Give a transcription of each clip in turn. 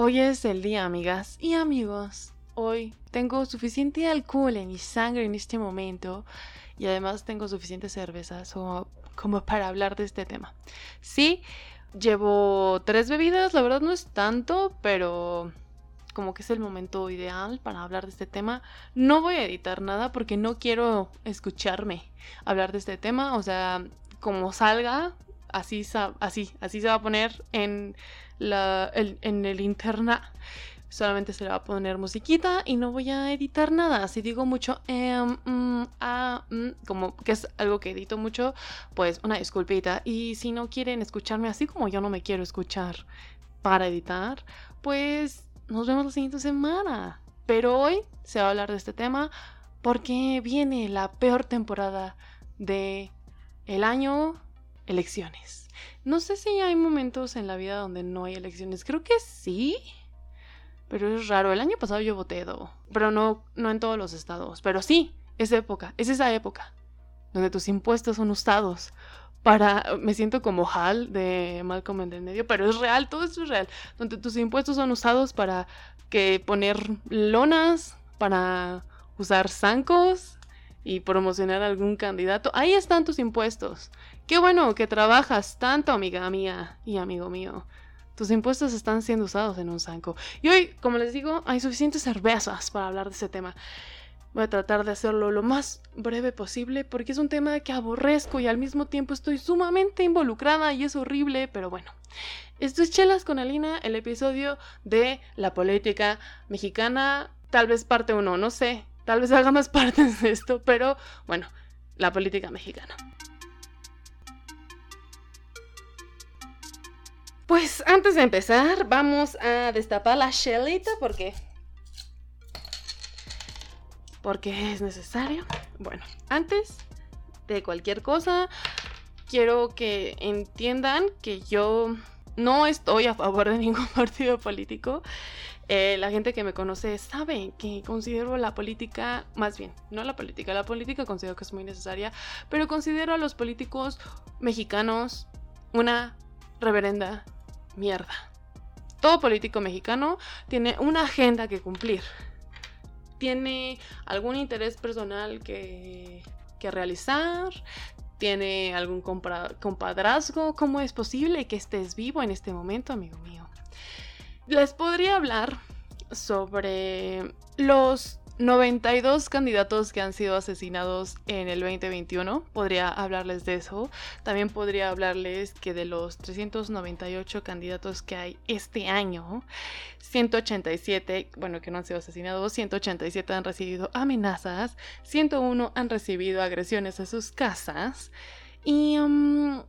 Hoy es el día, amigas y amigos. Hoy tengo suficiente alcohol en mi sangre en este momento y además tengo suficiente cerveza como, para hablar de este tema. Sí, llevo tres bebidas, la verdad no es tanto, pero como que es el momento ideal para hablar de este tema. No voy a editar nada porque no quiero escucharme hablar de este tema, o sea, como salga, así, así, así se va a poner en en el interna. Solamente se le va a poner musiquita y no voy a editar nada. Si digo mucho em, mm, ah, mm, como que es algo que edito mucho, pues una disculpita. Y si no quieren escucharme así como yo no me quiero escuchar para editar, pues nos vemos la siguiente semana. Pero hoy se va a hablar de este tema porque viene la peor temporada de el año elecciones. No sé si hay momentos en la vida donde no hay elecciones. Creo que sí. Pero es raro. El año pasado yo voté, pero no, no en todos los estados. Pero sí, es época, es esa época donde tus impuestos son usados para. Me siento como Hal de Malcolm en el medio, pero es real, todo eso es real. Donde tus impuestos son usados para que poner lonas, para usar zancos y promocionar algún candidato. Ahí están tus impuestos. Qué bueno que trabajas tanto, amiga mía y amigo mío. Tus impuestos están siendo usados en un zanco. Y hoy, como les digo, hay suficientes cervezas para hablar de ese tema. Voy a tratar de hacerlo lo más breve posible porque es un tema que aborrezco y al mismo tiempo estoy sumamente involucrada y es horrible, pero bueno. Esto es Chelas con Alina, el episodio de la política mexicana, tal vez parte uno, no sé, tal vez haga más partes de esto, pero bueno, la política mexicana. Pues antes de empezar, vamos a destapar la chelita porque. Porque es necesario. Bueno, antes de cualquier cosa, quiero que entiendan que yo no estoy a favor de ningún partido político. Eh, la gente que me conoce sabe que considero la política, más bien, no la política, la política considero que es muy necesaria, pero considero a los políticos mexicanos una reverenda mierda. Todo político mexicano tiene una agenda que cumplir. Tiene algún interés personal que, que realizar. Tiene algún compadrazgo. ¿Cómo es posible que estés vivo en este momento, amigo mío? Les podría hablar sobre los 92 candidatos que han sido asesinados en el 2021. Podría hablarles de eso. También podría hablarles que de los 398 candidatos que hay este año, 187, bueno, que no han sido asesinados, 187 han recibido amenazas, 101 han recibido agresiones a sus casas y um,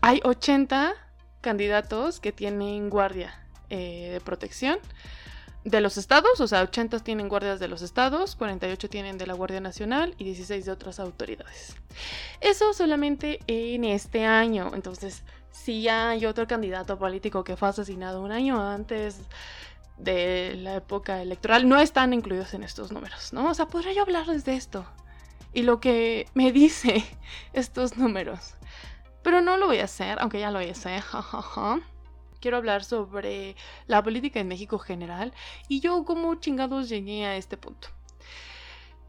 hay 80 candidatos que tienen guardia eh, de protección de los estados, o sea, 80 tienen guardias de los estados, 48 tienen de la Guardia Nacional y 16 de otras autoridades. Eso solamente en este año. Entonces, si hay otro candidato político que fue asesinado un año antes de la época electoral, no están incluidos en estos números, ¿no? O sea, podría yo hablarles de esto y lo que me dice estos números. Pero no lo voy a hacer, aunque ya lo hice, jajaja quiero hablar sobre la política en México general y yo como chingados llegué a este punto.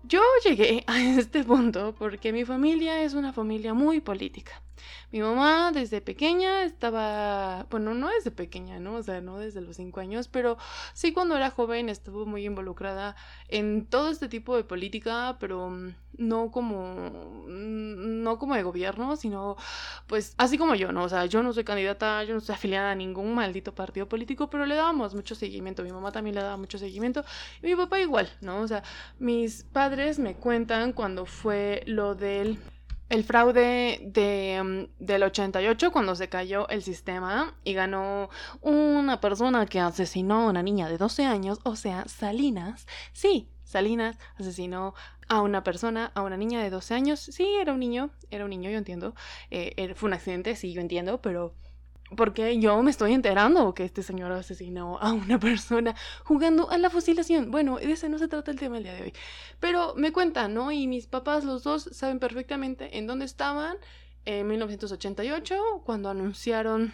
Yo llegué a este punto porque mi familia es una familia muy política. Mi mamá desde pequeña estaba, bueno, no desde pequeña, ¿no? O sea, no desde los cinco años, pero sí cuando era joven estuvo muy involucrada en todo este tipo de política, pero mm, no como, no como de gobierno, sino pues así como yo, ¿no? O sea, yo no soy candidata, yo no estoy afiliada a ningún maldito partido político, pero le dábamos mucho seguimiento. Mi mamá también le daba mucho seguimiento y mi papá igual, ¿no? O sea, mis padres me cuentan cuando fue lo del el fraude de, mm, del 88 cuando se cayó el sistema y ganó una persona que asesinó a una niña de 12 años, o sea, Salinas. Sí, Salinas asesinó a una persona, a una niña de 12 años. Sí, era un niño, era un niño, yo entiendo. Eh, fue un accidente, sí, yo entiendo, pero porque yo me estoy enterando que este señor asesinó a una persona jugando a la fusilación. Bueno, de ese no se trata el tema el día de hoy. Pero me cuentan, ¿no? Y mis papás, los dos, saben perfectamente en dónde estaban en 1988, cuando anunciaron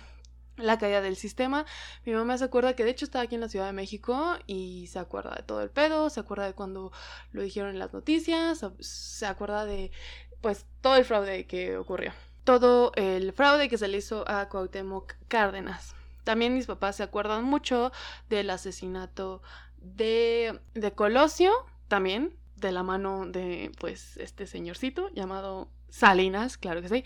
la caída del sistema. Mi mamá se acuerda que de hecho estaba aquí en la Ciudad de México y se acuerda de todo el pedo, se acuerda de cuando lo dijeron en las noticias, se acuerda de pues todo el fraude que ocurrió. Todo el fraude que se le hizo a Cuauhtémoc Cárdenas. También mis papás se acuerdan mucho del asesinato de, de Colosio, también de la mano de pues este señorcito llamado Salinas, claro que sí.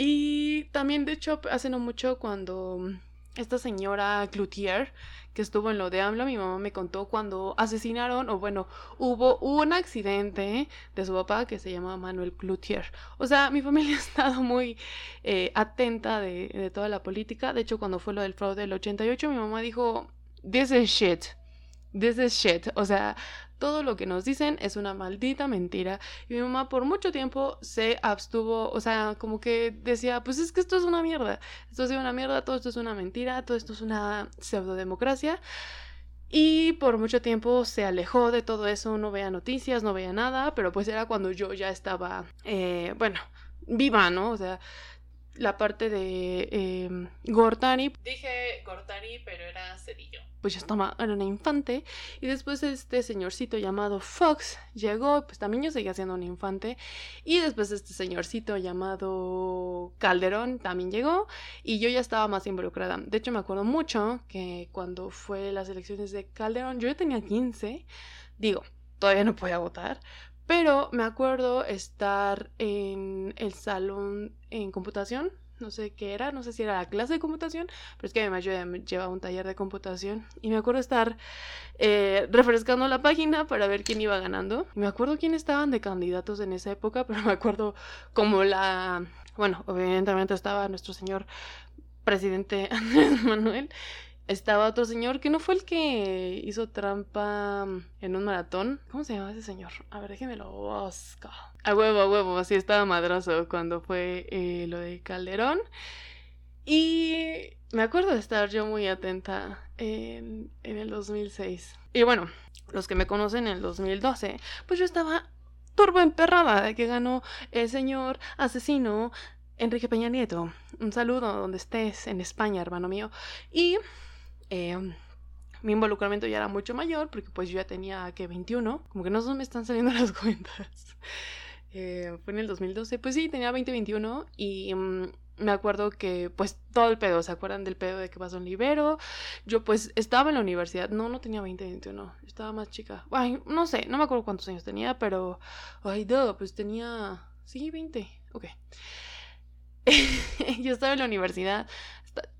Y también, de hecho, hace no mucho cuando esta señora Cloutier, que estuvo en lo de AMLO, mi mamá me contó cuando asesinaron, o bueno, hubo un accidente de su papá que se llamaba Manuel Cloutier. O sea, mi familia ha estado muy eh, atenta de, de, toda la política. De hecho, cuando fue lo del fraude del 88, mi mamá dijo, this is shit. This is shit. O sea, todo lo que nos dicen es una maldita mentira. Y mi mamá por mucho tiempo se abstuvo, o sea, como que decía, pues es que esto es una mierda, esto es una mierda, todo esto es una mentira, todo esto es una pseudodemocracia. Y por mucho tiempo se alejó de todo eso, no veía noticias, no veía nada, pero pues era cuando yo ya estaba, eh, bueno, viva, ¿no? O sea, la parte de eh, Gortari. Dije Gortari, pero era Cedillo. Pues ya estaba, era una infante. Y después este señorcito llamado Fox llegó, pues también yo seguía siendo un infante. Y después este señorcito llamado Calderón también llegó. Y yo ya estaba más involucrada. De hecho, me acuerdo mucho que cuando fue las elecciones de Calderón, yo ya tenía 15. Digo, todavía no podía votar, pero me acuerdo estar en el salón en computación, no sé qué era, no sé si era la clase de computación, pero es que además yo llevaba un taller de computación y me acuerdo estar eh, refrescando la página para ver quién iba ganando. Me acuerdo quién estaban de candidatos en esa época, pero me acuerdo como la, bueno, evidentemente estaba nuestro señor presidente Andrés Manuel estaba otro señor que no fue el que hizo trampa en un maratón. ¿Cómo se llama ese señor? A ver, déjeme lo busco. A huevo, a huevo, así estaba madrazo cuando fue eh, lo de Calderón. Y me acuerdo de estar yo muy atenta en, en el 2006. Y bueno, los que me conocen en el 2012, pues yo estaba turbo emperrada de que ganó el señor asesino Enrique Peña Nieto. Un saludo donde estés en España, hermano mío. Y Em, mi involucramiento ya era mucho mayor, porque pues yo ya tenía que 21, como que no me están saliendo las cuentas. Eh, fue en el 2012, pues sí, tenía 20, 21 y mm, me acuerdo que pues todo el pedo, ¿se acuerdan del pedo de que pasó en Libero? Yo pues estaba en la universidad, no, no tenía 20, 21, estaba más chica. Ay, no sé, no me acuerdo cuántos años tenía, pero, ay, no, pues tenía, sí, 20, ok. yo estaba en la universidad,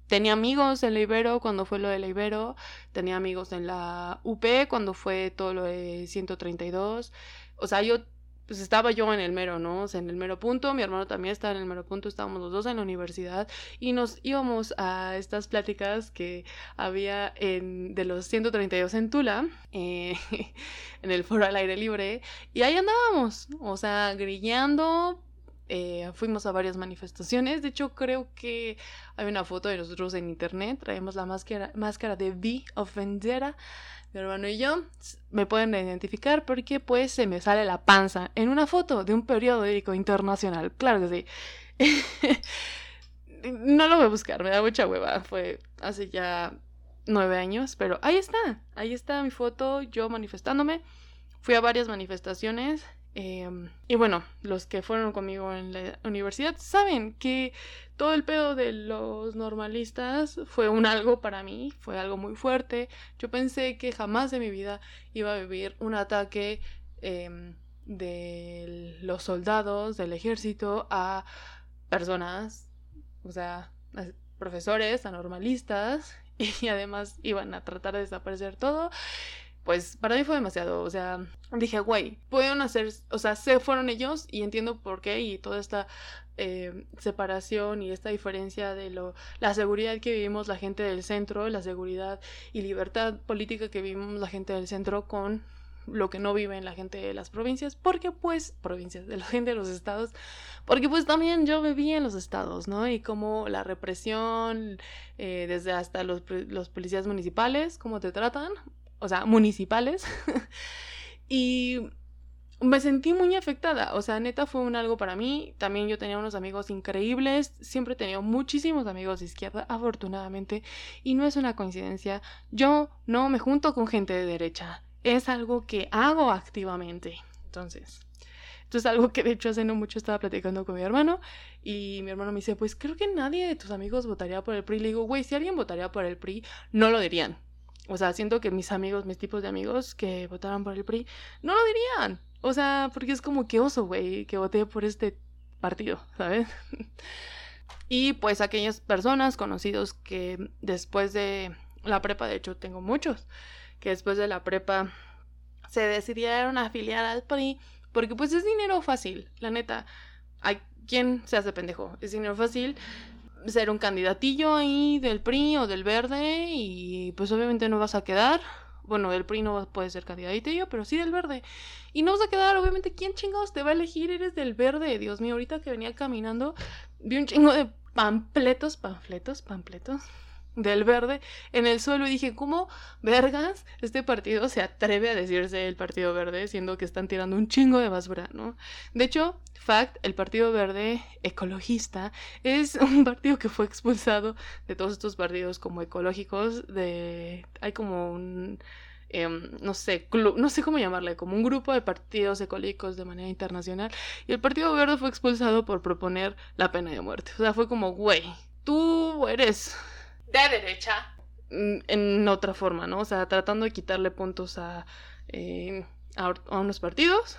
tenía amigos en la Ibero cuando fue lo de la Ibero, tenía amigos en la UP cuando fue todo lo de 132. O sea, yo pues estaba yo en el mero, ¿no? O sea, en el mero punto, mi hermano también estaba en el mero punto, estábamos los dos en la universidad y nos íbamos a estas pláticas que había de los 132 en Tula, eh, en el foro al aire libre, y ahí andábamos, o sea, grillando, eh, fuimos a varias manifestaciones. De hecho, creo que hay una foto de nosotros en internet. Traemos la máscara, máscara de V of Vendera. Mi hermano y yo me pueden identificar porque pues se me sale la panza en una foto de un periódico internacional. Claro que sí. no lo voy a buscar, me da mucha hueva. Fue hace ya nueve años, pero ahí está. Ahí está mi foto, yo manifestándome. Fui a varias manifestaciones Em, y bueno, los que fueron conmigo en la universidad saben que todo el pedo de los normalistas fue un algo para mí, fue algo muy fuerte. Yo pensé que jamás en mi vida iba a vivir un ataque em, de los soldados del ejército a personas, o sea, a profesores, a normalistas, y además iban a tratar de desaparecer todo pues para mí fue demasiado, o sea, dije, güey, pueden hacer, o sea, se fueron ellos y entiendo por qué y toda esta eh, separación y esta diferencia de lo, la seguridad que vivimos la gente del centro, la seguridad y libertad política que vivimos la gente del centro con lo que no viven la gente de las provincias, porque pues, provincias, de la gente de los estados, porque pues también yo viví en los estados, ¿no? Y como la represión, eh, desde hasta los, los policías municipales, cómo te tratan, o sea, municipales. y me sentí muy afectada. O sea, neta fue un algo para mí. También yo tenía unos amigos increíbles. Siempre he tenido muchísimos amigos de izquierda, afortunadamente. Y no es una coincidencia. Yo no me junto con gente de derecha. Es algo que hago activamente. Entonces, esto es algo que de hecho hace no mucho estaba platicando con mi hermano. Y mi hermano me dice, pues creo que nadie de tus amigos votaría por el PRI. Le digo, güey, si alguien votaría por el PRI, no lo dirían. O sea, siento que mis amigos, mis tipos de amigos que votaran por el PRI, no lo dirían. O sea, porque es como que oso, güey, que voté por este partido, ¿sabes? y pues aquellas personas conocidos que después de la prepa, de hecho tengo muchos, que después de la prepa se decidieron afiliar al PRI, porque pues es dinero fácil, la neta. Hay quien se hace pendejo, es dinero fácil ser un candidatillo ahí del PRI o del Verde y pues obviamente no vas a quedar bueno, el PRI no puede ser candidato yo, pero sí del verde. Y no vas a quedar, obviamente, ¿quién chingados te va a elegir? Eres del verde. Dios mío, ahorita que venía caminando, vi un chingo de pampletos, panfletos, pampletos del verde en el suelo y dije, ¿cómo vergas este partido se atreve a decirse el Partido Verde siendo que están tirando un chingo de basura, ¿no? De hecho, fact, el Partido Verde ecologista es un partido que fue expulsado de todos estos partidos como ecológicos, de... hay como un... Em, no sé, no sé cómo llamarle, como un grupo de partidos ecológicos de manera internacional. Y el Partido Verde fue expulsado por proponer la pena de muerte. O sea, fue como, güey, tú eres de derecha. Mm, en otra forma, ¿no? O sea, tratando de quitarle puntos a, eh, a, unos partidos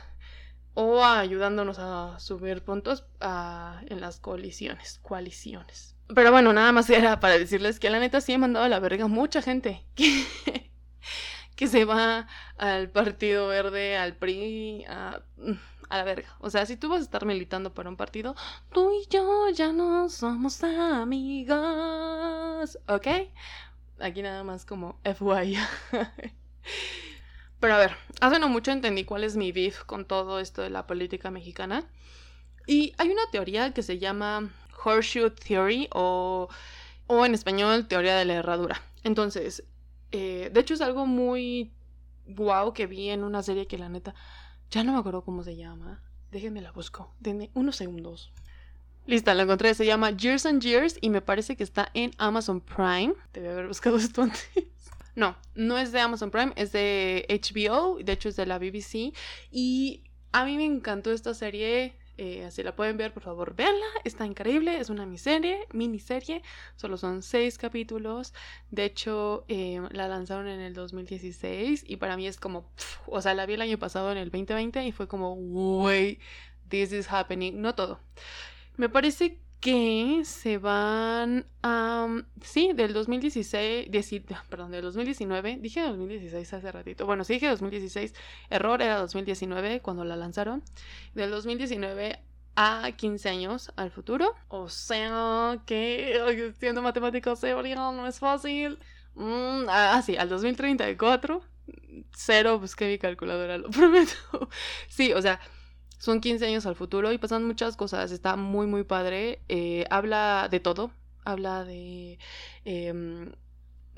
o ayudándonos a subir puntos en las coaliciones, coaliciones. Pero bueno, nada más era para decirles que la neta sí he mandado a la verga mucha gente que, que se va al Partido Verde, al PRI, a, a la verga. O sea, si tú vas a estar militando para un partido, tú y yo ya no somos amigos. ¿Ok? Aquí nada más como FY. Pero a ver, hace no mucho entendí cuál es mi beef con todo esto de la política mexicana. Y hay una teoría que se llama Horseshoe Theory o, o en español teoría de la herradura. Entonces, eh, de hecho es algo muy guau que vi en una serie que la neta ya no me acuerdo cómo se llama. Déjenme la busco. Denme unos segundos. Lista, la encontré. Se llama Years and Years y me parece que está en Amazon Prime. Debe haber buscado esto antes. No, no es de Amazon Prime, es de HBO. De hecho, es de la BBC. Y a mí me encantó esta serie. Eh, si la pueden ver, por favor, véanla. Está increíble. Es una miniserie. miniserie. Solo son seis capítulos. De hecho, eh, la lanzaron en el 2016. Y para mí es como. o sea, la vi el año pasado en el 2020. Y fue como, wey, this is happening. No todo. Me parece que se van a... sí, del 2016, perdón, del 2019, dije 2016 hace ratito, bueno, sí dije 2016, error era 2019 cuando la lanzaron, del 2019 a 15 años al futuro, o sea que siendo matemáticos no es fácil, mm, ah, sí, al 2034, cero, pues que mi calculadora, lo prometo, sí, o sea son 15 años al futuro y pasan muchas cosas. Está muy, muy padre. Eh, habla de todo. Habla de em,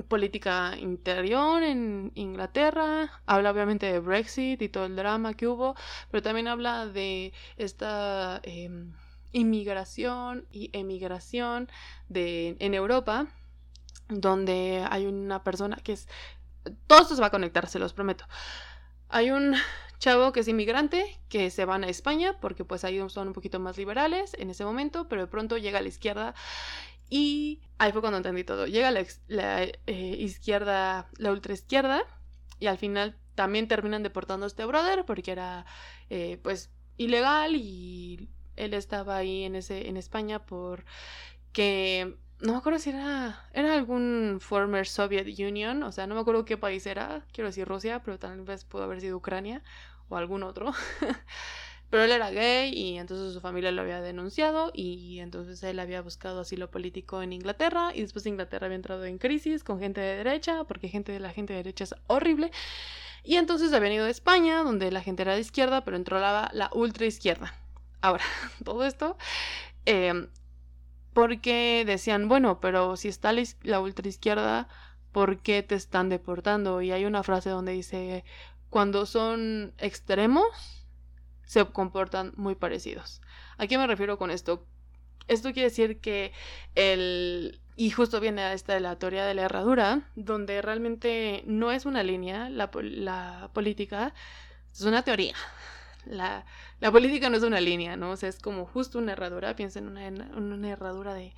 política interior en Inglaterra. Habla obviamente de Brexit y todo el drama que hubo. Pero también habla de esta em, inmigración y emigración de, en Europa. Donde hay una persona que es... Todo esto se va a conectar, se los prometo. Hay un chavo que es inmigrante, que se van a España, porque pues ahí son un poquito más liberales en ese momento, pero de pronto llega a la izquierda y ahí fue cuando entendí todo. Llega la, la eh, izquierda, la ultraizquierda, y al final también terminan deportando a este brother porque era eh, pues ilegal y él estaba ahí en ese en España por que no me acuerdo si era, era algún former Soviet Union, o sea, no me acuerdo qué país era, quiero decir Rusia, pero tal vez pudo haber sido Ucrania o algún otro. pero él era gay y entonces su familia lo había denunciado y entonces él había buscado asilo político en Inglaterra y después Inglaterra había entrado en crisis con gente de derecha, porque gente de la gente de derecha es horrible. Y entonces había ido a España, donde la gente era de izquierda, pero entró la, la ultra izquierda. Ahora, todo esto eh, porque decían, bueno, pero si está la ultraizquierda, ¿por qué te están deportando? Y hay una frase donde dice, cuando son extremos, se comportan muy parecidos. ¿A qué me refiero con esto? Esto quiere decir que el... Y justo viene esta de la teoría de la herradura, donde realmente no es una línea la, la política, es una teoría. La, la, política no es una línea, ¿no? O sea, es como justo una herradura. Piensa en una, una herradura de,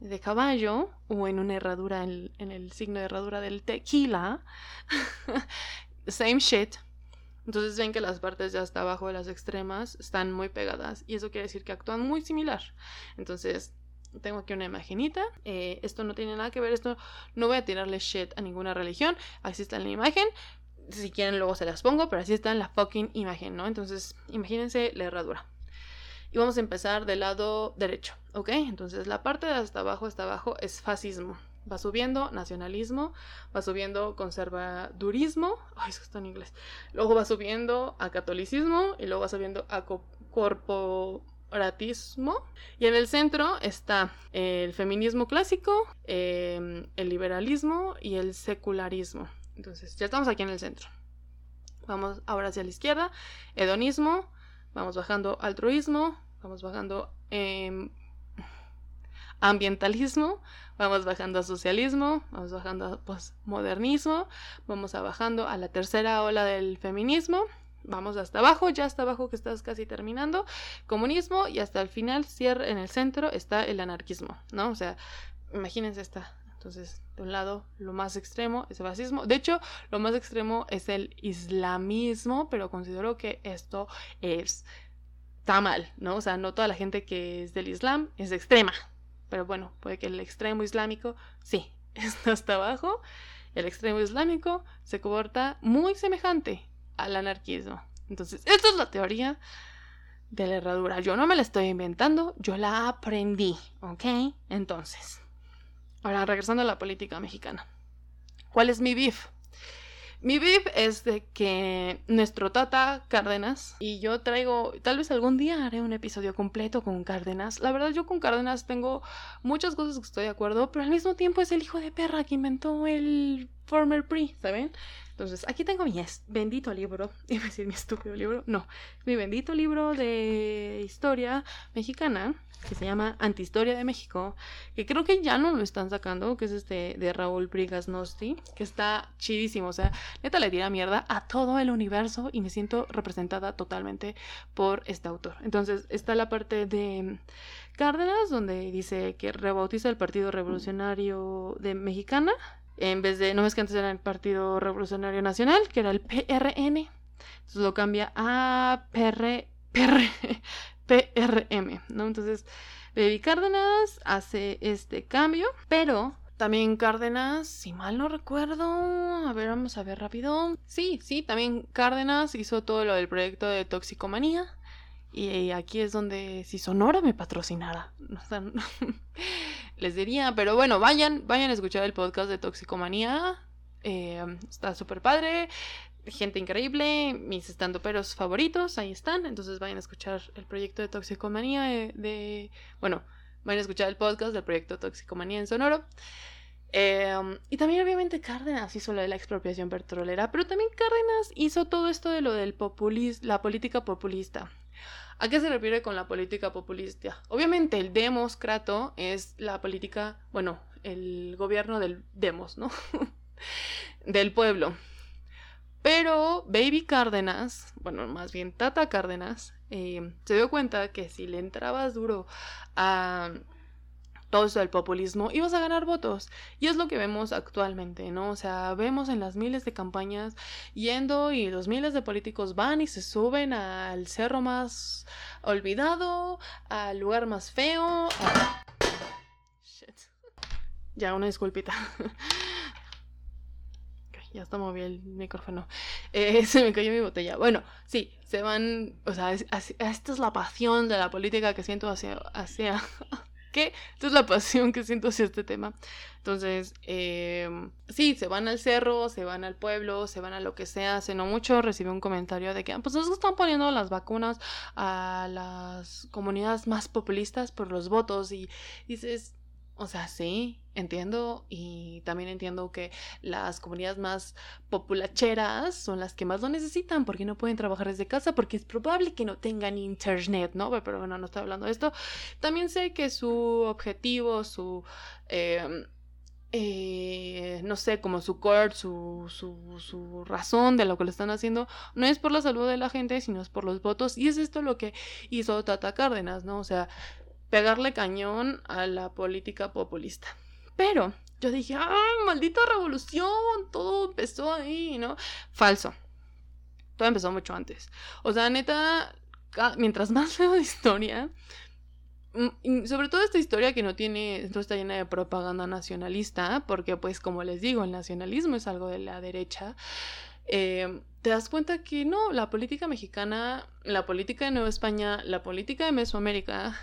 de, caballo o en una herradura en, en el signo de herradura del tequila. Same shit, entonces ven que las partes ya hasta abajo de las extremas están muy pegadas y eso quiere decir que actúan muy similar. Entonces tengo aquí una imagenita. Eh, esto no tiene nada que ver, esto no voy a tirarle shit a ninguna religión. Así está la imagen. Si quieren luego se las pongo, pero así está en la fucking imagen, ¿no? Entonces imagínense la herradura. Y vamos a empezar del lado derecho, ¿ok? Entonces la parte de hasta abajo, hasta abajo es fascismo. Va subiendo nacionalismo, va subiendo conservadurismo, ay, eso está en inglés. Luego va subiendo a catolicismo y luego va subiendo a corporatismo. Y en el centro está el feminismo clásico, em, el liberalismo y el secularismo. Entonces, ya estamos aquí en el centro. Vamos ahora hacia la izquierda, hedonismo, vamos bajando altruismo, vamos bajando eh, ambientalismo, vamos bajando a socialismo, vamos bajando a postmodernismo, vamos a bajando a la tercera ola del feminismo, vamos hasta abajo, ya hasta abajo que estás casi terminando, comunismo y hasta el final, cierre en el centro está el anarquismo, ¿no? O sea, imagínense esta. Entonces, de un lado, lo más extremo es el fascismo. De hecho, lo más extremo es el islamismo, pero considero que esto es está mal, ¿no? O sea, no toda la gente que es del Islam es extrema, pero bueno, puede que el extremo islámico, sí, está hasta abajo. El extremo islámico se comporta muy semejante al anarquismo. Entonces, esta es la teoría de la herradura. Yo no me la estoy inventando, yo la aprendí, ¿ok? Entonces, ahora regresando a la política mexicana. ¿Cuál es mi beef? Mi beef es de que nuestro Tata Cárdenas y yo traigo, tal vez algún día haré un episodio completo con Cárdenas. La verdad yo con Cárdenas tengo muchas cosas que estoy de acuerdo, pero al mismo tiempo es el hijo de perra que inventó el former pre, ¿saben? Entonces, aquí tengo mi bendito libro, iba a decir mi estúpido libro, no, mi bendito libro de historia mexicana que se llama Antihistoria de México, que creo que ya no lo están sacando, que es este de Raúl Brigas Nosti, que está chidísimo, o sea, neta le tira mierda a todo el universo y me siento representada totalmente por este autor. Entonces, está la parte de Cárdenas, donde dice que rebautiza el Partido Revolucionario de Mexicana, en vez de, no es que antes era el Partido Revolucionario Nacional, que era el PRN, entonces lo cambia a PR, PR, PRM, ¿no? Entonces, Baby Cárdenas hace este cambio, pero también Cárdenas, si mal no recuerdo, a ver, vamos a ver rápido. Sí, sí, también Cárdenas hizo todo lo del proyecto de toxicomanía. Y aquí es donde si Sonora me patrocinara. les diría, pero bueno, vayan, vayan a escuchar el podcast de Toxicomanía. Eh, está súper padre gente increíble, mis estandoperos favoritos, ahí están. Entonces vayan a escuchar el proyecto de Toxicomanía de, bueno, vayan a escuchar el podcast del proyecto Toxicomanía en Sonoro. Em, y también obviamente Cárdenas hizo lo de la expropiación petrolera, pero también Cárdenas hizo todo esto de lo del populismo, la política populista. ¿A qué se refiere con la política populista? Obviamente el demoscrato es la política, bueno, el gobierno del demos, ¿no? del pueblo. Pero Baby Cárdenas, bueno, más bien Tata Cárdenas, eh, se dio cuenta que si le entrabas duro a todo eso del populismo, ibas a ganar votos. Y es lo que vemos actualmente, ¿no? O sea, vemos en las miles de campañas yendo y los miles de políticos van y se suben al cerro más olvidado, al lugar más feo. Shit. Ya, una disculpita. ya está moví el micrófono. Eh, se me cayó mi botella. Bueno, sí, se van, o sea, esta es la pasión de la política que siento hacia, hacia, ¿qué? Esta es la pasión que siento hacia este tema. Entonces, eh, sí, se van al cerro, se van al pueblo, se van a lo que sea. Hace no mucho recibí un comentario de que, ah, pues es están poniendo las vacunas a las comunidades más populistas por los votos y dices, O sea, sí, entiendo y también entiendo que las comunidades más populacheras son las que más lo necesitan porque no pueden trabajar desde casa porque es probable que no tengan internet, ¿no? Pero bueno, no estoy hablando de esto. También sé que su objetivo, su... Em, eh, no sé, como su core, su, su, su, razón de lo que lo están haciendo, no es por la salud de la gente, sino es por los votos. Y es esto lo que hizo Tata Cárdenas, ¿no? O sea, pegarle cañón a la política populista. Pero yo dije, ¡ay, maldita revolución! Todo empezó ahí, ¿no? Falso. Todo empezó mucho antes. O sea, neta, mientras más leo de historia, Mm, sobre todo esta historia que no tiene, no está llena de propaganda nacionalista, porque pues como les digo, el nacionalismo es algo de la derecha, em, te das cuenta que no, la política mexicana, la política de Nueva España, la política de Mesoamérica,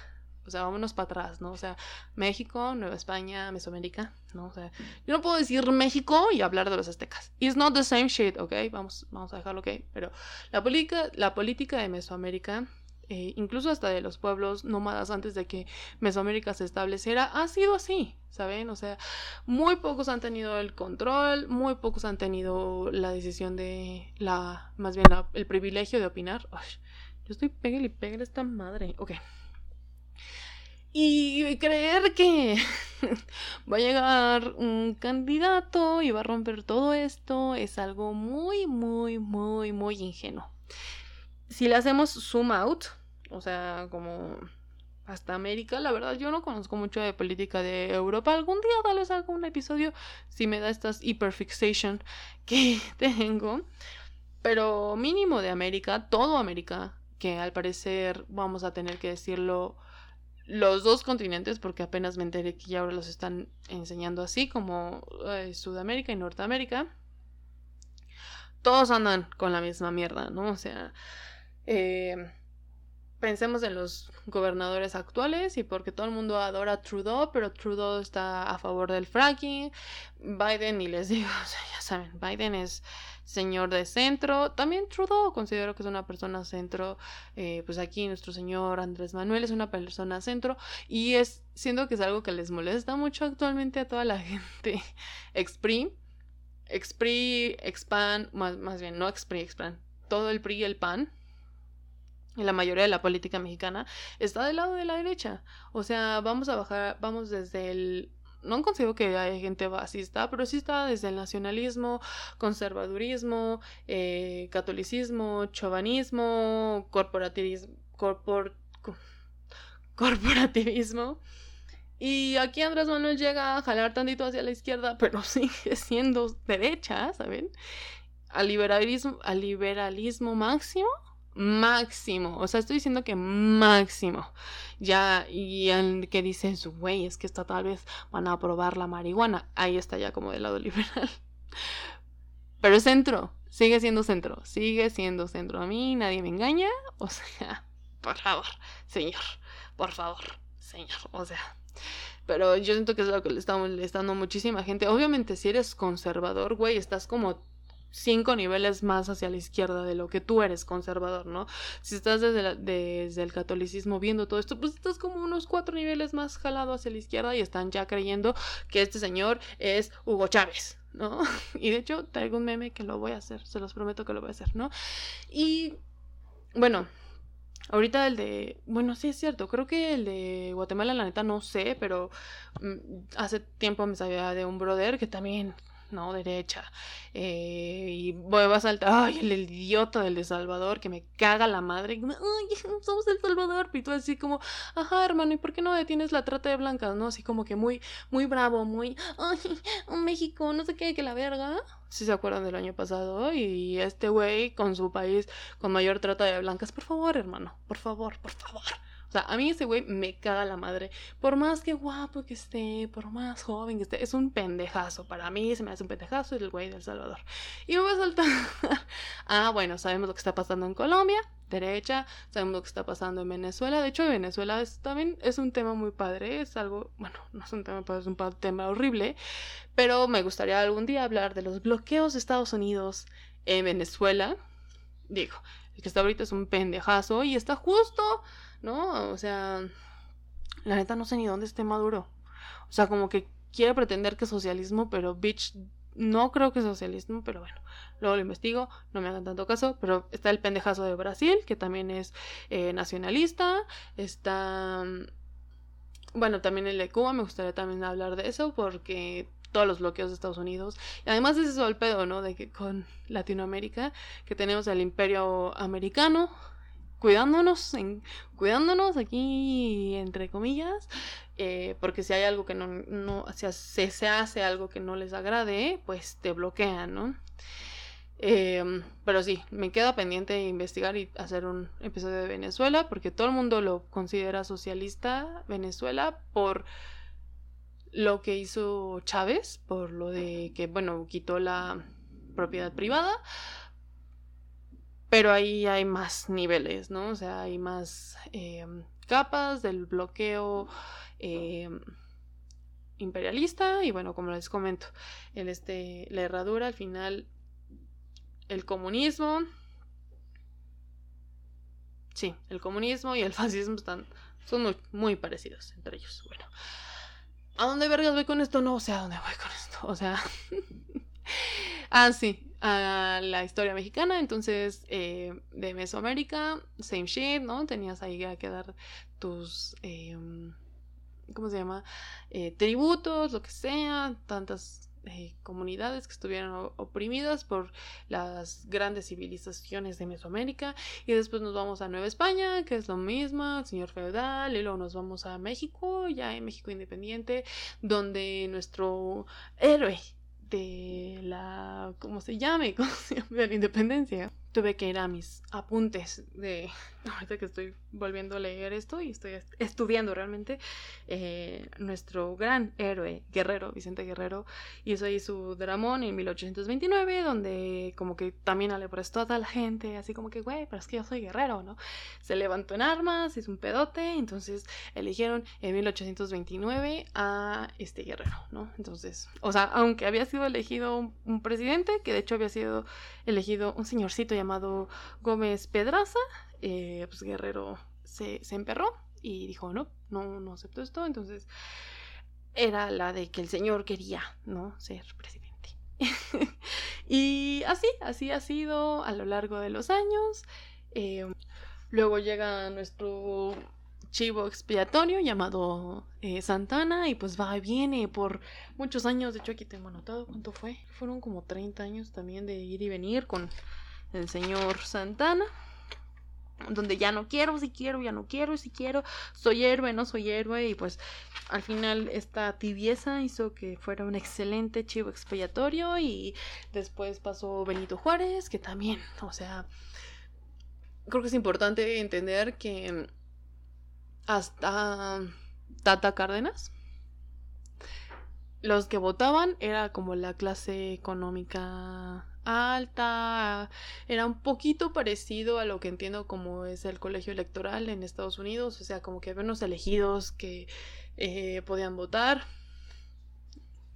o sea, vámonos para atrás, ¿no? O sea, México, Nueva España, Mesoamérica, ¿no? O sea, yo no puedo decir México y hablar de los aztecas. It's not the same shit, ¿ok? Vamos, vamos a dejarlo, ¿ok? Pero la política, la política de Mesoamérica eh, incluso hasta de los pueblos nómadas antes de que Mesoamérica se estableciera, ha sido así, ¿saben? O sea, muy pocos han tenido el control, muy pocos han tenido la decisión de la, más bien el privilegio de opinar. yo estoy pégale y pégale esta madre. Ok. Y creer que va a llegar un candidato y va a romper todo esto es algo muy, muy, muy, muy ingenuo si le hacemos zoom out, o sea, como hasta América, la verdad yo no conozco mucho de política de Europa. Algún día tal vez haga un episodio si me da estas hiperfixation que tengo. Pero mínimo de América, todo América, que al parecer vamos a tener que decirlo los dos continentes, porque apenas me enteré que ya ahora los están enseñando así, como eh, Sudamérica y Norteamérica. Todos andan con la misma mierda, ¿no? O sea, eh, pensemos en los gobernadores actuales y porque todo el mundo adora a Trudeau, pero Trudeau está a favor del fracking. Biden, y les digo, ya saben, Biden es señor de centro. También Trudeau considero que es una persona centro. Eh, pues aquí nuestro señor Andrés Manuel es una persona centro. Y es, siento que es algo que les molesta mucho actualmente a toda la gente. Expri, Expri, Expan, más, más bien, no Expri, Expan. Todo el PRI y el PAN y la mayoría de la política mexicana está del lado de la derecha. O sea, vamos a bajar, vamos desde el no considero que hay gente fascista, pero sí está desde el nacionalismo, conservadurismo, eh, catolicismo, chauvinismo, corporativismo, corporativismo. Y aquí Andrés Manuel llega a jalar tantito hacia la izquierda, pero sigue siendo derecha, ¿saben? Al liberalismo, al liberalismo máximo máximo. O sea, estoy diciendo que máximo. Ya, y el que dices, güey, es que esta tal vez van a aprobar la marihuana. Ahí está ya como del lado liberal. Pero centro, sigue siendo centro, sigue siendo centro. A mí nadie me engaña. O sea, por favor, señor, por favor, señor. O sea, pero yo siento que es lo que le estamos le dando muchísima gente. Obviamente, si eres conservador, güey, estás como cinco niveles más hacia la izquierda de lo que tú eres conservador, ¿no? Si estás desde, desde el catolicismo viendo todo esto, pues estás como unos cuatro niveles más jalado hacia la izquierda y están ya creyendo que este señor es Hugo Chávez, ¿no? Y de hecho traigo un meme que lo voy a hacer, se los prometo que lo voy a hacer, ¿no? Y bueno, Ahorita el de, bueno, sí es cierto, creo que el de Guatemala, la neta, no sé, pero mm, hace tiempo me sabía de un brother que también ¿no? Derecha. Eh, y voy a saltar, ay, el, idiota del de Salvador que me caga la madre. Ay, somos El Salvador. Y tú así como, ajá, hermano, ¿y por qué no detienes la trata de blancas? ¿No? Así como que muy, muy bravo, muy, ay, México, no sé qué, que la verga. Si se acuerdan del año pasado. Y este güey con su país con mayor trata de blancas, por favor, hermano, por favor, por favor sea, a mí ese güey me caga la madre. Por más que guapo que esté, por más joven que esté, es un pendejazo. Para mí se me hace un pendejazo el güey del Salvador. Y me voy a saltar. ah, bueno, sabemos lo que está pasando en Colombia, derecha. Sabemos lo que está pasando en Venezuela. De hecho, Venezuela también es un tema muy padre. Es algo, bueno, no es un tema padre, es un tema horrible. Pero me gustaría algún día hablar de los bloqueos de Estados Unidos en Venezuela. Digo, el que está ahorita es un pendejazo y está justo ¿no? O sea, la neta no sé ni dónde esté Maduro. O sea, como que quiere pretender que es socialismo, pero bitch, no creo que es socialismo, pero bueno, luego lo investigo, no me hagan tanto caso, pero está el pendejazo de Brasil, que también es eh, nacionalista, está... Bueno, también el de Cuba, me gustaría también hablar de eso, porque todos los bloqueos de Estados Unidos. Y además es eso el pedo, ¿no? De que con Latinoamérica, que tenemos el imperio americano, cuidándonos, en, cuidándonos aquí, entre comillas, eh, porque si hay algo que no, no si se, hace algo que no les agrade, pues te bloquean, ¿no? Em, pero sí, me queda pendiente investigar y hacer un episodio de Venezuela, porque todo el mundo lo considera socialista Venezuela por lo que hizo Chávez, por lo de que, bueno, quitó la propiedad privada, pero ahí hay más niveles, ¿no? O sea, hay más em, capas del bloqueo em, imperialista y bueno, como les comento, en este, la herradura al final, el comunismo, sí, el comunismo y el fascismo están, son muy, parecidos entre ellos. Bueno, ¿a dónde vergas voy con esto? No sé a dónde voy con esto, o sea... ah, sí, a la historia mexicana, entonces eh, de Mesoamérica, same shit, ¿no? Tenías ahí que dar tus, em, ¿cómo se llama? Eh, tributos, lo que sea, tantas eh, comunidades que estuvieron oprimidas por las grandes civilizaciones de Mesoamérica y después nos vamos a Nueva España que es lo mismo, el señor feudal y luego nos vamos a México, ya en México independiente donde nuestro héroe de la, ¿cómo se llame? ¿Cómo se llama? De la independencia. Tuve que ir a mis apuntes de, ahorita que estoy volviendo a leer esto y estoy estudiando realmente, eh, nuestro gran héroe, Guerrero, Vicente Guerrero, hizo ahí su dramón en 1829, donde como que también le prestó a toda la gente, así como que, güey, pero es que yo soy guerrero, ¿no? Se levantó en armas, hizo un pedote, entonces eligieron en 1829 a este guerrero, ¿no? Entonces, o sea, aunque había sido elegido un, presidente, que de hecho había sido elegido un señorcito llamado Gómez Pedraza, eh, pues Guerrero se, se emperró y dijo, no, no, no acepto esto, entonces era la de que el señor quería, ¿no? Ser presidente. y así, así ha sido a lo largo de los años. Eh, luego llega nuestro chivo expiatorio llamado eh, Santana y pues va y viene por muchos años. De hecho, aquí tengo anotado cuánto fue. Fueron como 30 años también de ir y venir con el señor Santana. Donde ya no quiero, si quiero, ya no quiero, si quiero, soy héroe, no soy héroe. Y pues al final esta tibieza hizo que fuera un excelente chivo expiatorio. Y después pasó Benito Juárez, que también, o sea, creo que es importante entender que hasta Tata Cárdenas. Los que votaban era como la clase económica alta, era un poquito parecido a lo que entiendo como es el colegio electoral en Estados Unidos, o sea, como que había unos elegidos que eh, podían votar.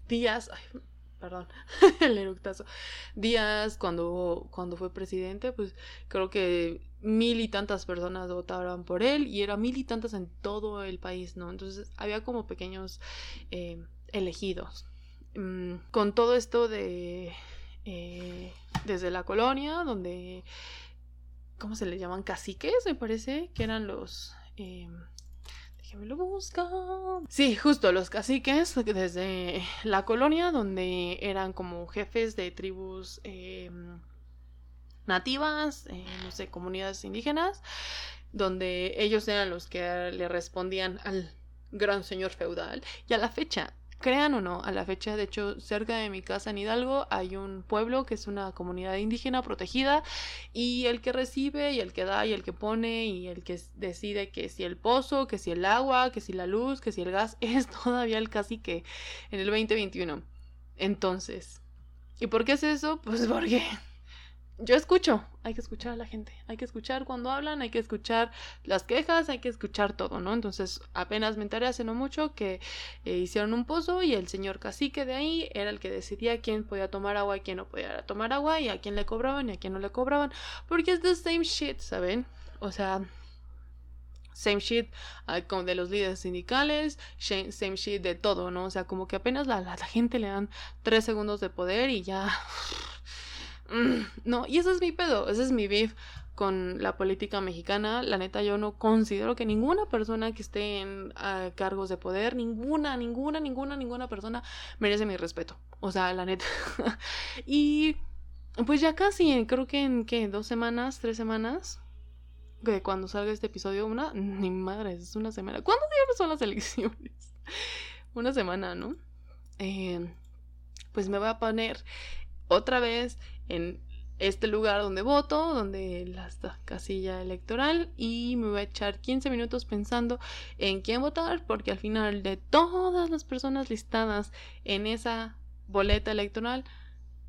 Díaz, perdón, el eructazo. Díaz, cuando, cuando fue presidente, pues creo que mil y tantas personas votaron por él y era mil y tantas en todo el país, ¿no? Entonces había como pequeños eh, elegidos. Mm, con todo esto de... Eh, desde la colonia, donde... ¿Cómo se le llaman? Caciques, me parece, que eran los... Eh, lo. Sí, justo los caciques desde la colonia, donde eran como jefes de tribus nativas, eh, no sé, comunidades indígenas, donde ellos eran los que le respondían al gran señor feudal. Y a la fecha, crean o no, a la fecha, de hecho, cerca de mi casa en Hidalgo hay un pueblo que es una comunidad indígena protegida y el que recibe y el que da y el que pone y el que decide que si el pozo, que si el agua, que si la luz, que si el gas es todavía el cacique en el 2021. Entonces, ¿y por qué es eso? Pues porque yo escucho, hay que escuchar a la gente, hay que escuchar cuando hablan, hay que escuchar las quejas, hay que escuchar todo, ¿no? Entonces apenas me enteré hace no mucho que eh, hicieron un pozo y el señor cacique de ahí era el que decidía quién podía tomar agua y quién no podía tomar agua y a quién le cobraban y a quién no le cobraban, porque es the same shit, ¿saben? O sea, same shit uh, de los líderes sindicales, same, same, shit de todo, ¿no? O sea, como que apenas la, la, la gente le dan tres segundos de poder y ya... no, y ese es mi pedo, ese es mi beef con la política mexicana. La neta, yo no considero que ninguna persona que esté en cargos de poder, ninguna, ninguna, ninguna, ninguna persona merece mi respeto. O sea, la neta. y pues ya casi, creo que en ¿qué? dos semanas, tres semanas, que cuando salga este episodio, una, ni madre, es una semana. ¿Cuándo son las elecciones? una semana, ¿no? Eh, pues me voy a poner otra vez en este lugar donde voto, donde la casilla electoral y me voy a echar 15 minutos pensando en quién votar porque al final de todas las personas listadas en esa boleta electoral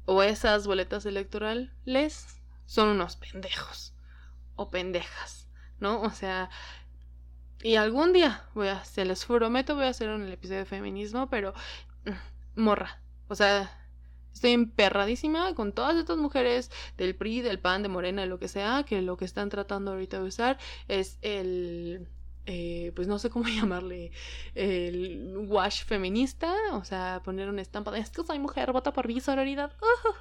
o esas boletas electorales son unos pendejos o pendejas, ¿no? O sea, y algún día voy a, se les prometo, voy a hacer un episodio de feminismo, pero mm, morra, o sea, Estoy emperradísima con todas estas mujeres del PRI, del PAN, de Morena, de lo que sea, que lo que están tratando ahorita de usar es el eh, pues no sé cómo llamarle, el wash feminista, o sea, poner una estampa de es que soy mujer, vota por mi sororidad,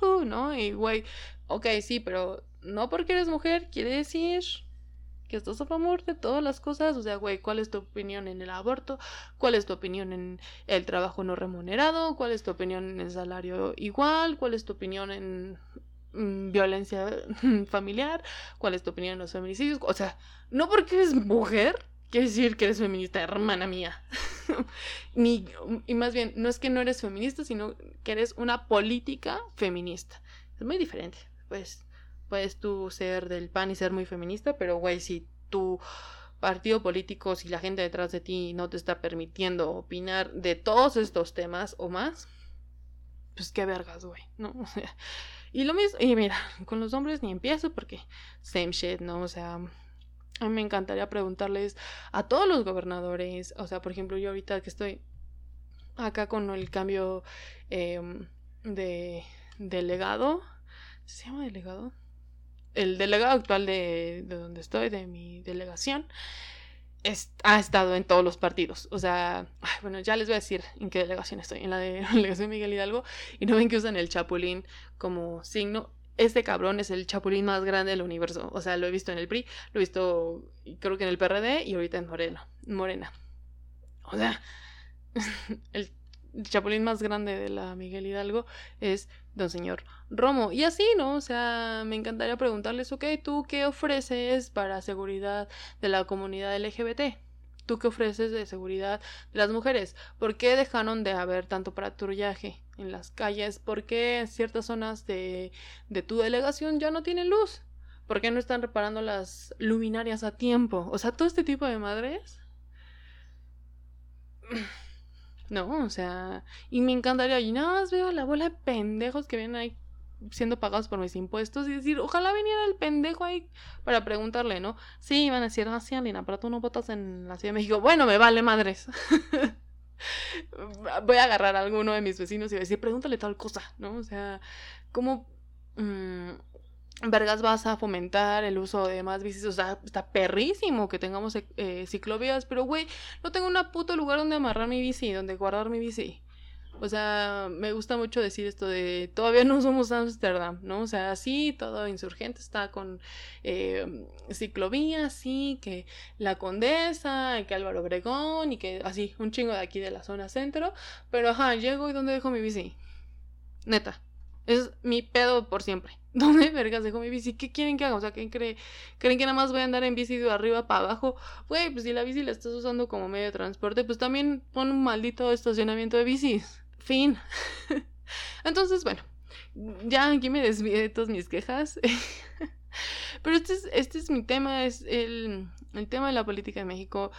uh, ¿no? Y güey, ok, sí, pero no porque eres mujer quiere decir que estás a favor de todas las cosas, o sea, güey, ¿cuál es tu opinión en el aborto? ¿Cuál es tu opinión en el trabajo no remunerado? ¿Cuál es tu opinión en el salario igual? ¿Cuál es tu opinión en mm, violencia familiar? ¿Cuál es tu opinión en los feminicidios? O sea, no porque eres mujer, quiere decir que eres feminista, hermana mía. Ni, y más bien, no es que no eres feminista, sino que eres una política feminista. Es muy diferente, pues puedes tú ser del PAN y ser muy feminista, pero güey, si tu partido político, si la gente detrás de ti no te está permitiendo opinar de todos estos temas o más, pues qué vergas, güey, ¿no? O sea, y lo mismo, y mira, con los hombres ni empiezo porque same shit, ¿no? O sea, a mí me encantaría preguntarles a todos los gobernadores, o sea, por ejemplo, yo ahorita que estoy acá con el cambio eh, de delegado, ¿se llama delegado? El delegado actual de, de donde estoy, de mi delegación, es, ha estado en todos los partidos. O sea, bueno, ya les voy a decir en qué delegación estoy. En la de la delegación Miguel Hidalgo. Y no ven que usan el chapulín como signo. Este cabrón es el chapulín más grande del universo. O sea, lo he visto en el PRI, lo he visto creo que en el PRD y ahorita en Morena. Morena. O sea, el chapulín más grande de la Miguel Hidalgo es don señor Romo. Y así, ¿no? O sea, me encantaría preguntarles, ok, ¿tú qué ofreces para seguridad de la comunidad LGBT? ¿Tú qué ofreces de seguridad de las mujeres? ¿Por qué dejaron de haber tanto patrullaje en las calles? ¿Por qué ciertas zonas de, de tu delegación ya no tienen luz? ¿Por qué no están reparando las luminarias a tiempo? O sea, todo este tipo de madres no, o sea, y me encantaría, y nada más veo la bola de pendejos que vienen ahí siendo pagados por mis impuestos y decir, ojalá viniera el pendejo ahí para preguntarle, ¿no? Sí, iban a decir, ah, sí, Alina, pero tú no votas en la Ciudad de México. Bueno, me vale madres. Voy a agarrar a alguno de mis vecinos y decir, pregúntale tal cosa, ¿no? O sea, ¿cómo... Mmm, vergas vas a fomentar el uso de más bicis, o sea, está perrísimo que tengamos eh, ciclovías, pero güey, no tengo una puto lugar donde amarrar mi bici, donde guardar mi bici. O sea, me gusta mucho decir esto de todavía no somos Amsterdam, ¿no? O sea, sí, todo insurgente está con eh, ciclovías, sí, que la Condesa, que Álvaro Obregón y que así, un chingo de aquí de la zona centro, pero ajá, llego y ¿dónde dejo mi bici? Neta, es mi pedo por siempre. ¿Dónde vergas dejo mi bici? ¿Qué quieren que haga? O sea, ¿quién cree? ¿Creen que nada más voy a andar en bici de arriba para abajo? Güey, pues si la bici la estás usando como medio de transporte, pues también pon un maldito estacionamiento de bicis. Fin. Entonces, bueno, ya aquí me desvié de todas mis quejas. Pero este es, este es mi tema, es el, el tema de la política de México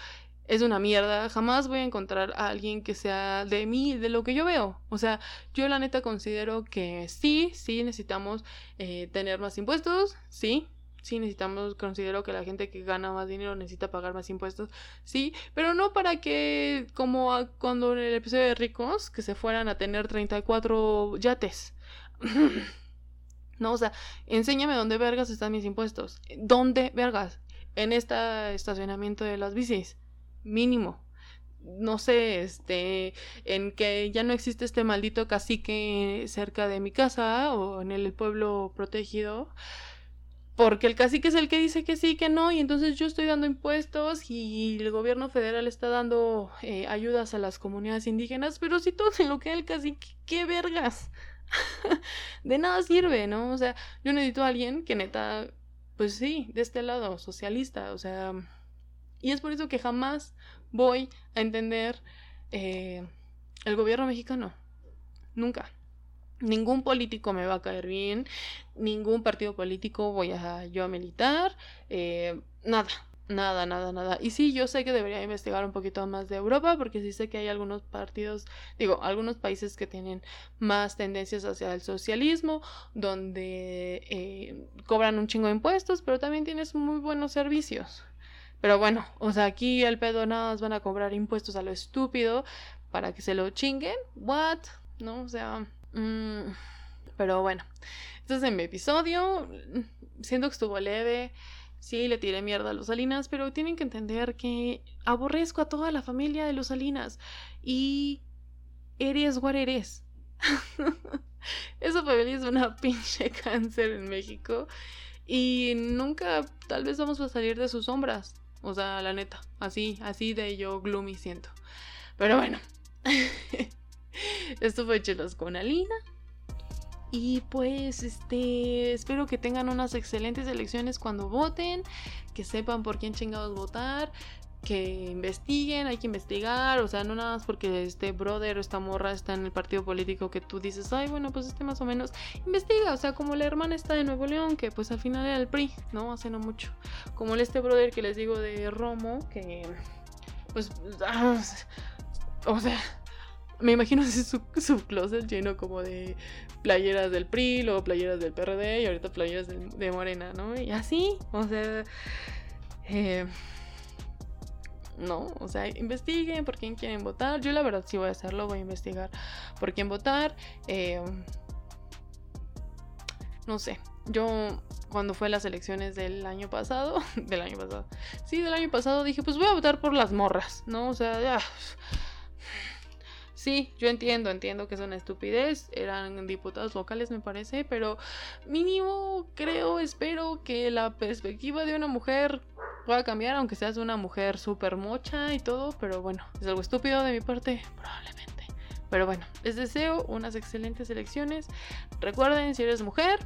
es una mierda, jamás voy a encontrar a alguien que sea de mí, de lo que yo veo. O sea, yo la neta considero que sí, sí necesitamos eh, tener más impuestos, sí, sí necesitamos, considero que la gente que gana más dinero necesita pagar más impuestos, sí, pero no para que, como cuando en el episodio de ricos, que se fueran a tener 34 yates. no, o sea, enséñame dónde vergas están mis impuestos. ¿Dónde vergas? en este estacionamiento de las bicis. Mínimo. No sé, este, en que ya no existe este maldito cacique cerca de mi casa o en el pueblo protegido porque el cacique es el que dice que sí, que no, y entonces yo estoy dando impuestos y el gobierno federal está dando eh, ayudas a las comunidades indígenas, pero si todo se lo queda el cacique, ¿qué vergas? de nada sirve, ¿no? O sea, yo necesito a alguien que neta, pues sí, de este lado, socialista, o sea, y es por eso que jamás voy a entender eh, el gobierno mexicano, nunca. Ningún político me va a caer bien, ningún partido político voy a yo a militar, eh, nada, nada, nada, nada. Y sí, yo sé que debería investigar un poquito más de Europa, porque sí sé que hay algunos partidos, digo, algunos países que tienen más tendencias hacia el socialismo, donde eh, cobran un chingo de impuestos, pero también tienes muy buenos servicios. Pero bueno, o sea, aquí el pedo nada más van a cobrar impuestos a lo estúpido para que se lo chinguen. ¿What? ¿No? O sea, Mm, pero bueno, este es mi episodio. Siento que estuvo leve. Sí, le tiré mierda a los Salinas, pero tienen que entender que aborrezco a toda la familia de los Salinas. Y eres what eres. Esa familia es una pinche cáncer en México. Y nunca, tal vez vamos a salir de sus sombras. O sea, la neta, así, así de yo gloomy siento. Pero bueno. Esto fue Chelos con Alina. Y pues, este, espero que tengan unas excelentes elecciones cuando voten, que sepan por quién chingados votar, que investiguen, hay que investigar, o sea, no nada más porque este brother o esta morra está en el partido político que tú dices, ay, bueno, pues este más o menos investiga, o sea, como la hermana está de Nuevo León, que pues al final era el PRI, ¿no? Hace no mucho. Como el este brother que les digo de Romo, que pues, ah, o sea, me imagino así su, su, closet lleno como de playeras del PRI, luego playeras del PRD y ahorita playeras de, Morena, ¿no? Y así, o sea... Eh, no, o sea, investiguen por quién quieren votar. Yo la verdad sí voy a hacerlo, voy a investigar por quién votar. Eh, no sé, yo cuando fue las elecciones del año pasado, del año pasado, sí, del año pasado dije, pues voy a votar por las morras, ¿no? O sea, ya Sí, yo entiendo, entiendo que es una estupidez, eran diputados locales me parece, pero mínimo creo, espero que la perspectiva de una mujer pueda cambiar, aunque seas una mujer súper mocha y todo, pero bueno, es algo estúpido de mi parte, probablemente. Pero bueno, les deseo unas excelentes elecciones. Recuerden, si eres mujer,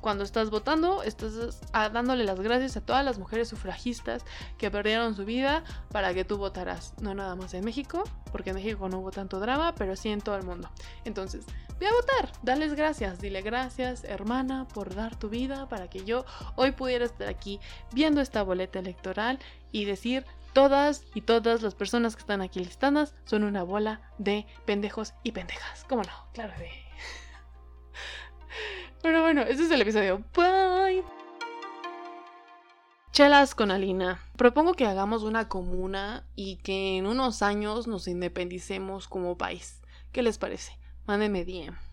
cuando estás votando, estás dándole las gracias a todas las mujeres sufragistas que perdieron su vida para que tú votaras. No nada más en México, porque en México no hubo tanto drama, pero sí en todo el mundo. Entonces, ve a votar, dales gracias, dile gracias, hermana, por dar tu vida para que yo hoy pudiera estar aquí viendo esta boleta electoral y decir todas y todas las personas que están aquí listadas son una bola de pendejos y pendejas. ¿Cómo no? Claro de... Pero bueno, este es el episodio. Bye. Chelas con Alina. Propongo que hagamos una comuna y que en unos años nos independicemos como país. ¿Qué les parece? Mándenme DM.